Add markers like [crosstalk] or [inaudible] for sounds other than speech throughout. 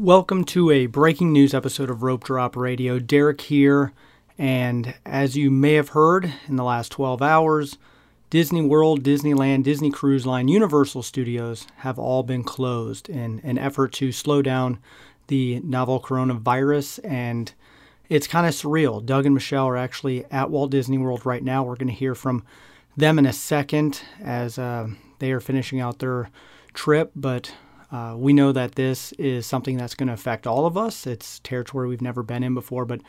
Welcome to a breaking news episode of Rope Drop Radio. Derek here, and as you may have heard in the last 12 hours, Disney World, Disneyland, Disney Cruise Line, Universal Studios have all been closed in an effort to slow down the novel coronavirus. And it's kind of surreal. Doug and Michelle are actually at Walt Disney World right now. We're going to hear from them in a second as uh, they are finishing out their trip. But uh, we know that this is something that's going to affect all of us. It's territory we've never been in before, but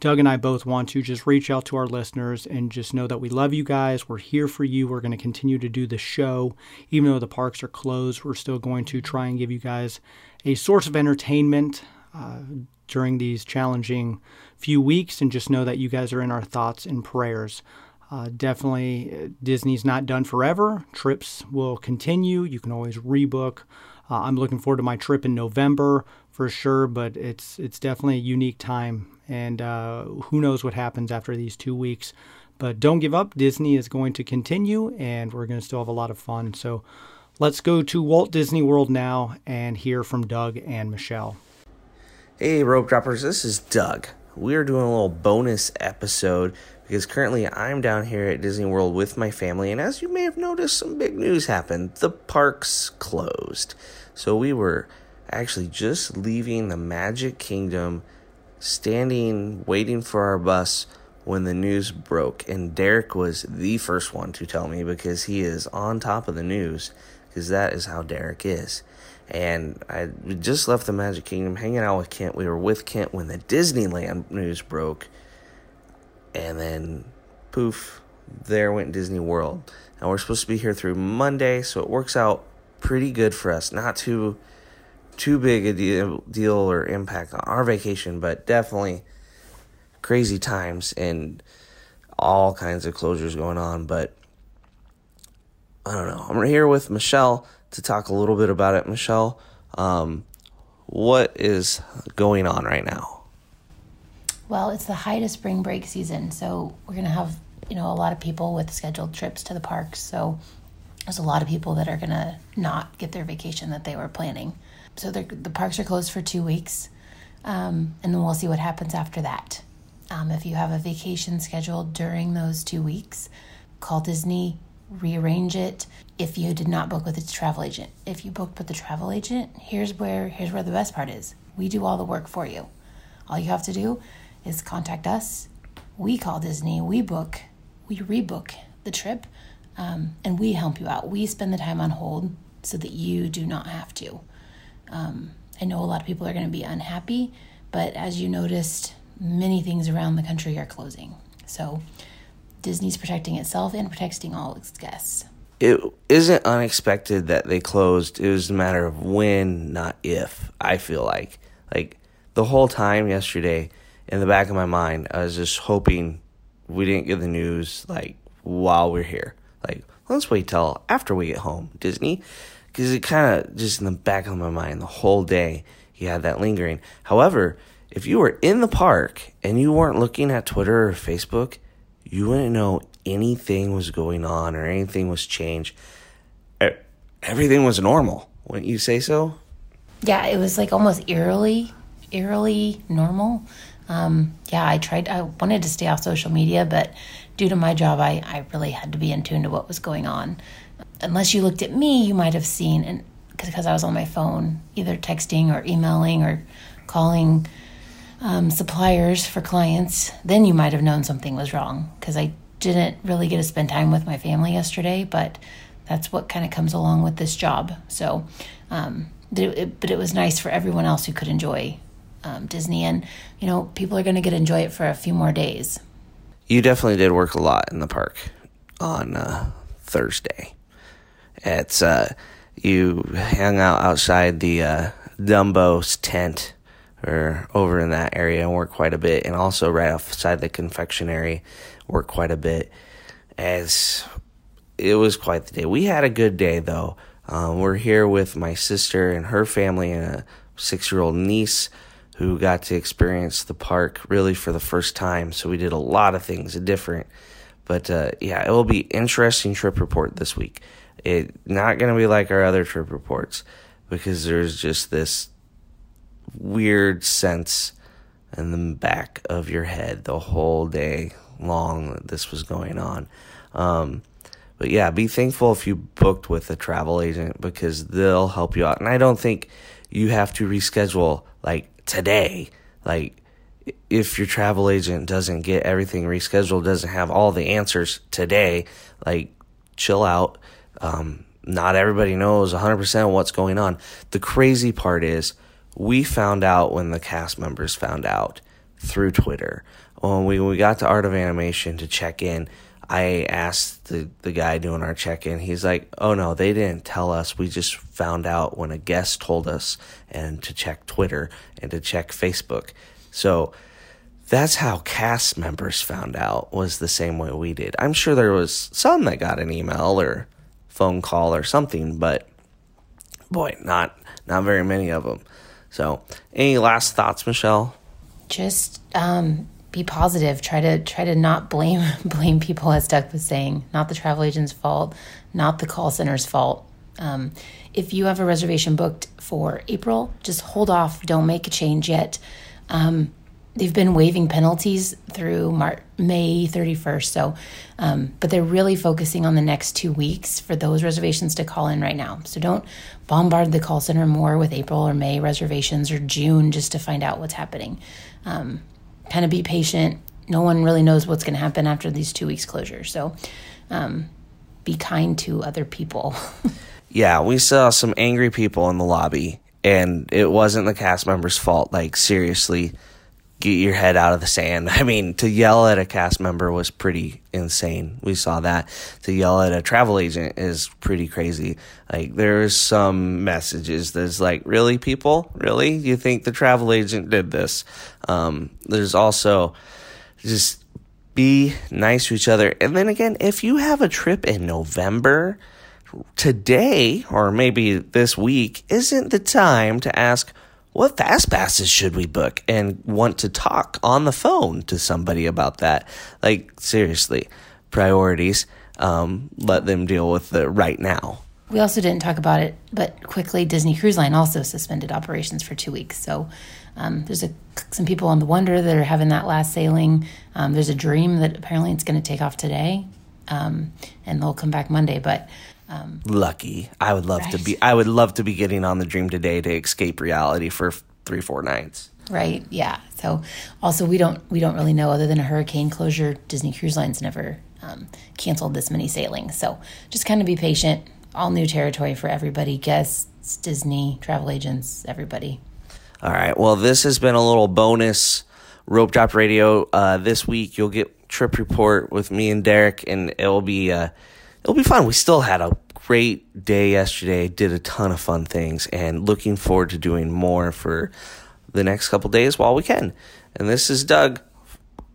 Doug and I both want to just reach out to our listeners and just know that we love you guys. We're here for you. We're going to continue to do the show. Even though the parks are closed, we're still going to try and give you guys a source of entertainment uh, during these challenging few weeks and just know that you guys are in our thoughts and prayers. Uh, definitely, Disney's not done forever. Trips will continue. You can always rebook. Uh, I'm looking forward to my trip in November for sure, but it's it's definitely a unique time, and uh, who knows what happens after these two weeks. But don't give up. Disney is going to continue, and we're going to still have a lot of fun. So let's go to Walt Disney World now and hear from Doug and Michelle. Hey, rope droppers, this is Doug. We are doing a little bonus episode because currently I'm down here at Disney World with my family, and as you may have noticed, some big news happened. The parks closed. So we were actually just leaving the Magic Kingdom, standing, waiting for our bus when the news broke. And Derek was the first one to tell me because he is on top of the news, because that is how Derek is. And I just left the Magic Kingdom hanging out with Kent. We were with Kent when the Disneyland news broke. And then, poof, there went Disney World. And we're supposed to be here through Monday, so it works out pretty good for us. Not too too big a deal, deal or impact on our vacation, but definitely crazy times and all kinds of closures going on. But I don't know. I'm here with Michelle to talk a little bit about it. Michelle, um, what is going on right now? Well, it's the height of spring break season, so we're gonna have you know a lot of people with scheduled trips to the parks. So there's a lot of people that are gonna not get their vacation that they were planning. So the parks are closed for two weeks, um, and then we'll see what happens after that. Um, if you have a vacation scheduled during those two weeks, call Disney, rearrange it. If you did not book with a travel agent, if you booked with the travel agent, here's where here's where the best part is. We do all the work for you. All you have to do is contact us. We call Disney. We book. We rebook the trip, um, and we help you out. We spend the time on hold so that you do not have to. Um, I know a lot of people are going to be unhappy, but as you noticed, many things around the country are closing. So Disney's protecting itself and protecting all its guests. It isn't unexpected that they closed. It was a matter of when, not if. I feel like like the whole time yesterday, in the back of my mind, I was just hoping we didn't get the news like while we're here. Like let's wait till after we get home, Disney because it kind of just in the back of my mind the whole day he had that lingering. However, if you were in the park and you weren't looking at Twitter or Facebook, you wouldn't know anything was going on or anything was changed. Everything was normal. Wouldn't you say so? Yeah, it was like almost eerily, eerily normal. Um, yeah, I tried. I wanted to stay off social media, but due to my job, I, I really had to be in tune to what was going on unless you looked at me, you might have seen, and because I was on my phone, either texting or emailing or calling um, suppliers for clients, then you might have known something was wrong because I didn't really get to spend time with my family yesterday, but that's what kind of comes along with this job. So, um, but, it, but, it, was nice for everyone else who could enjoy um, Disney, and you know, people are going to get to enjoy it for a few more days. You definitely did work a lot in the park on uh, Thursday. It's uh, you hang out outside the uh, Dumbo's tent or over in that area and work quite a bit, and also right outside the confectionery work quite a bit. As it was quite the day. We had a good day though. Um, we're here with my sister and her family and a six year old niece who got to experience the park really for the first time. So we did a lot of things different. But uh, yeah, it will be interesting trip report this week. It not going to be like our other trip reports because there's just this weird sense in the back of your head the whole day long that this was going on. Um, but yeah, be thankful if you booked with a travel agent because they'll help you out. And I don't think you have to reschedule like today. Like if your travel agent doesn't get everything rescheduled, doesn't have all the answers today, like chill out. Um, not everybody knows 100% what's going on. The crazy part is we found out when the cast members found out through Twitter. When we, when we got to Art of Animation to check in, I asked the, the guy doing our check in, he's like, oh no, they didn't tell us. We just found out when a guest told us and to check Twitter and to check Facebook. So that's how cast members found out was the same way we did. I'm sure there was some that got an email or phone call or something, but boy, not not very many of them. So, any last thoughts, Michelle? Just um, be positive. Try to try to not blame [laughs] blame people, as Doug was saying. Not the travel agent's fault, not the call center's fault. Um, if you have a reservation booked for April, just hold off. Don't make a change yet. Um, they've been waiving penalties through Mar- May 31st. So, um, but they're really focusing on the next two weeks for those reservations to call in right now. So don't bombard the call center more with April or May reservations or June just to find out what's happening. Um, kind of be patient. No one really knows what's going to happen after these two weeks closure. So, um, be kind to other people. [laughs] yeah, we saw some angry people in the lobby, and it wasn't the cast members' fault. Like seriously, get your head out of the sand. [laughs] I mean, to yell at a cast member was pretty insane. We saw that. To yell at a travel agent is pretty crazy. Like, there's some messages that's like, really, people? Really? You think the travel agent did this? Um, there's also just be nice to each other. And then again, if you have a trip in November, today, or maybe this week, isn't the time to ask, what fast passes should we book and want to talk on the phone to somebody about that? Like seriously priorities um, let them deal with the right now. We also didn't talk about it but quickly disney cruise line also suspended operations for two weeks. So um, there's a, some people on the wonder that are having that last sailing. Um, there's a dream that apparently it's going to take off today um, and they'll come back monday but um, Lucky. I would love right. to be. I would love to be getting on the Dream today to escape reality for three, four nights. Right. Yeah. So also we don't we don't really know other than a hurricane closure. Disney Cruise Lines never um, canceled this many sailings. So just kind of be patient. All new territory for everybody. Guests, Disney, travel agents, everybody. All right. Well, this has been a little bonus rope drop radio. Uh, this week you'll get trip report with me and Derek, and it'll be. Uh, it'll be fun. We still had a great day yesterday, did a ton of fun things, and looking forward to doing more for the next couple days while we can. And this is Doug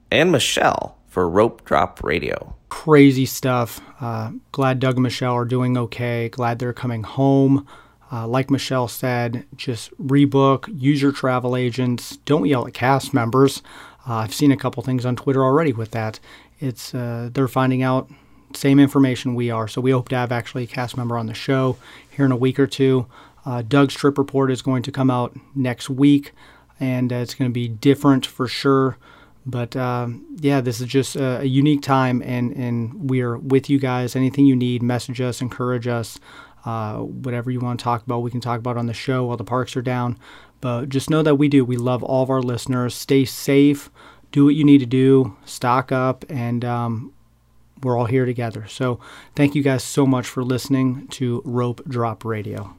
and Michelle for Rope Drop Radio. Crazy stuff. Uh, glad Doug and Michelle are doing okay. Glad they're coming home. Uh, like Michelle said, just rebook, use your travel agents. Don't yell at cast members. Uh, I've seen a couple things on Twitter already with that. It's uh, they're finding out same information we are. So we hope to have actually a cast member on the show here in a week or two. Uh, Doug's trip report is going to come out next week, and uh, it's going to be different for sure. But um, yeah, this is just a, a, unique time, and, and we're with you guys. Anything you need, message us, encourage us. Uh, whatever you want to talk about, we can talk about on the show while the parks are down. But just know that we do. We love all of our listeners. Stay safe. Do what you need to do. Stock up, and um, we're all here together. So thank you guys so much for listening to Rope Drop Radio.